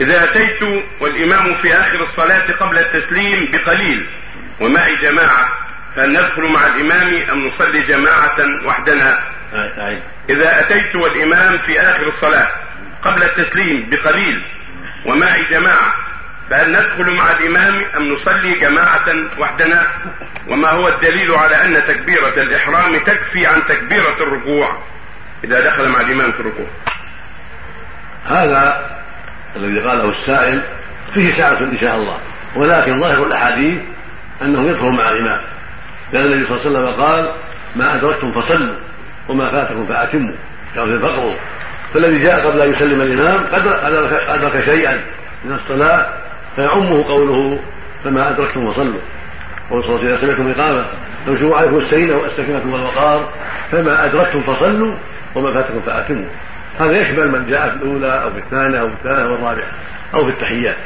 إذا أتيت والإمام في آخر الصلاة قبل التسليم بقليل ومعي جماعة فهل ندخل مع الإمام أم نصلي جماعة وحدنا؟ إذا أتيت والإمام في آخر الصلاة قبل التسليم بقليل ومعي جماعة فهل ندخل مع الإمام أم نصلي جماعة وحدنا؟ وما هو الدليل على أن تكبيرة الإحرام تكفي عن تكبيرة الركوع إذا دخل مع الإمام في الركوع؟ هذا الذي قاله السائل فيه سعة إن شاء الله ولكن ظاهر الأحاديث أنه يدخل مع الإمام لأن النبي صلى الله عليه وسلم قال ما أدركتم فصلوا وما فاتكم فأتموا كان فقروا فالذي جاء قبل أن يسلم الإمام قد أدرك شيئا من الصلاة فيعمه قوله فما أدركتم فصلوا قول صلى الله عليه وسلم إذا سمعتم إقامة فامشوا عليكم السكينة والسكينة والوقار فما أدركتم فصلوا وما فاتكم فأتموا هذا يشمل من جاء في الأولى أو في الثانية أو في الثالثة والرابعة أو في التحيات.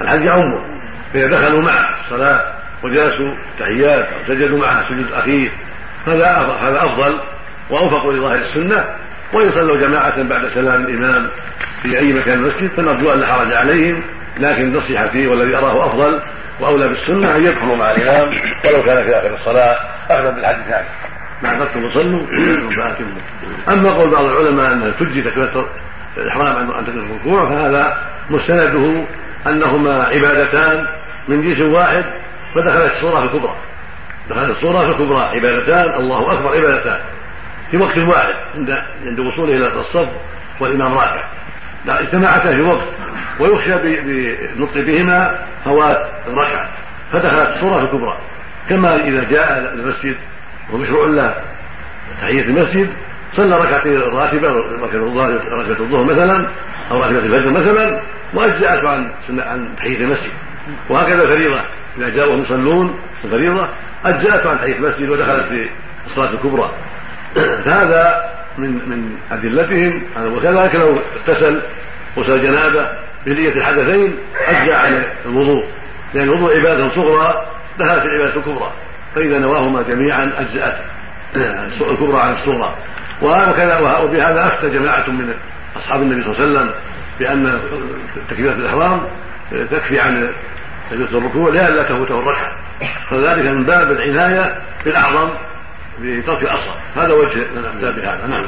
الحج يعمه فإذا دخلوا معه الصلاة وجلسوا التحيات أو سجدوا معه سجود أخير هذا هذا أفضل وأوفق لظاهر السنة وإن صلوا جماعة بعد سلام الإمام في أي مكان المسجد فنرجو أن لا حرج عليهم لكن النصيحة فيه والذي أراه أفضل وأولى بالسنة أن يدخلوا مع الإمام ولو كان في آخر الصلاة أخذا بالحديث هذا أدركتم وصلوا فأتموا أما قول بعض العلماء أنها تجزي تكبيرة الإحرام عن تكبيرة الركوع فهذا مستنده أنهما عبادتان من جنس واحد فدخلت الصورة في الكبرى. دخلت الصورة في الكبرى عبادتان الله أكبر عبادتان. في وقت واحد عند عند وصوله إلى الصف والإمام راكع اجتمعتا في وقت ويخشى بالنطق بهما فوات الركعة فدخلت الصورة في الكبرى. كما إذا جاء المسجد ومشروع له تحية المسجد صلى ركعتين راتبة ركعة الظهر مثلا أو ركعة الفجر مثلا وأجزأته عن عن تحية المسجد. وهكذا الفريضة إذا جاءوا يصلون الفريضة أجزأته عن تحية المسجد ودخلت في الصلاة الكبرى. فهذا من من أدلتهم. وكذلك لو اغتسل غسل جنابة بنية الحدثين أجزى عن الوضوء. لأن الوضوء عبادة صغرى دخلت العبادة الكبرى. فإذا نواهما جميعا أجزأت. الكبرى عن الصغرى وكذا وبهذا أفتى جماعة من أصحاب النبي صلى الله عليه وسلم بأن تكبيرة الإحرام تكفي عن تكبيرة الركوع لئلا تفوته الركعة. فذلك من باب العناية بالأعظم بترك الأصغر هذا وجه من أفتى بهذا. نعم.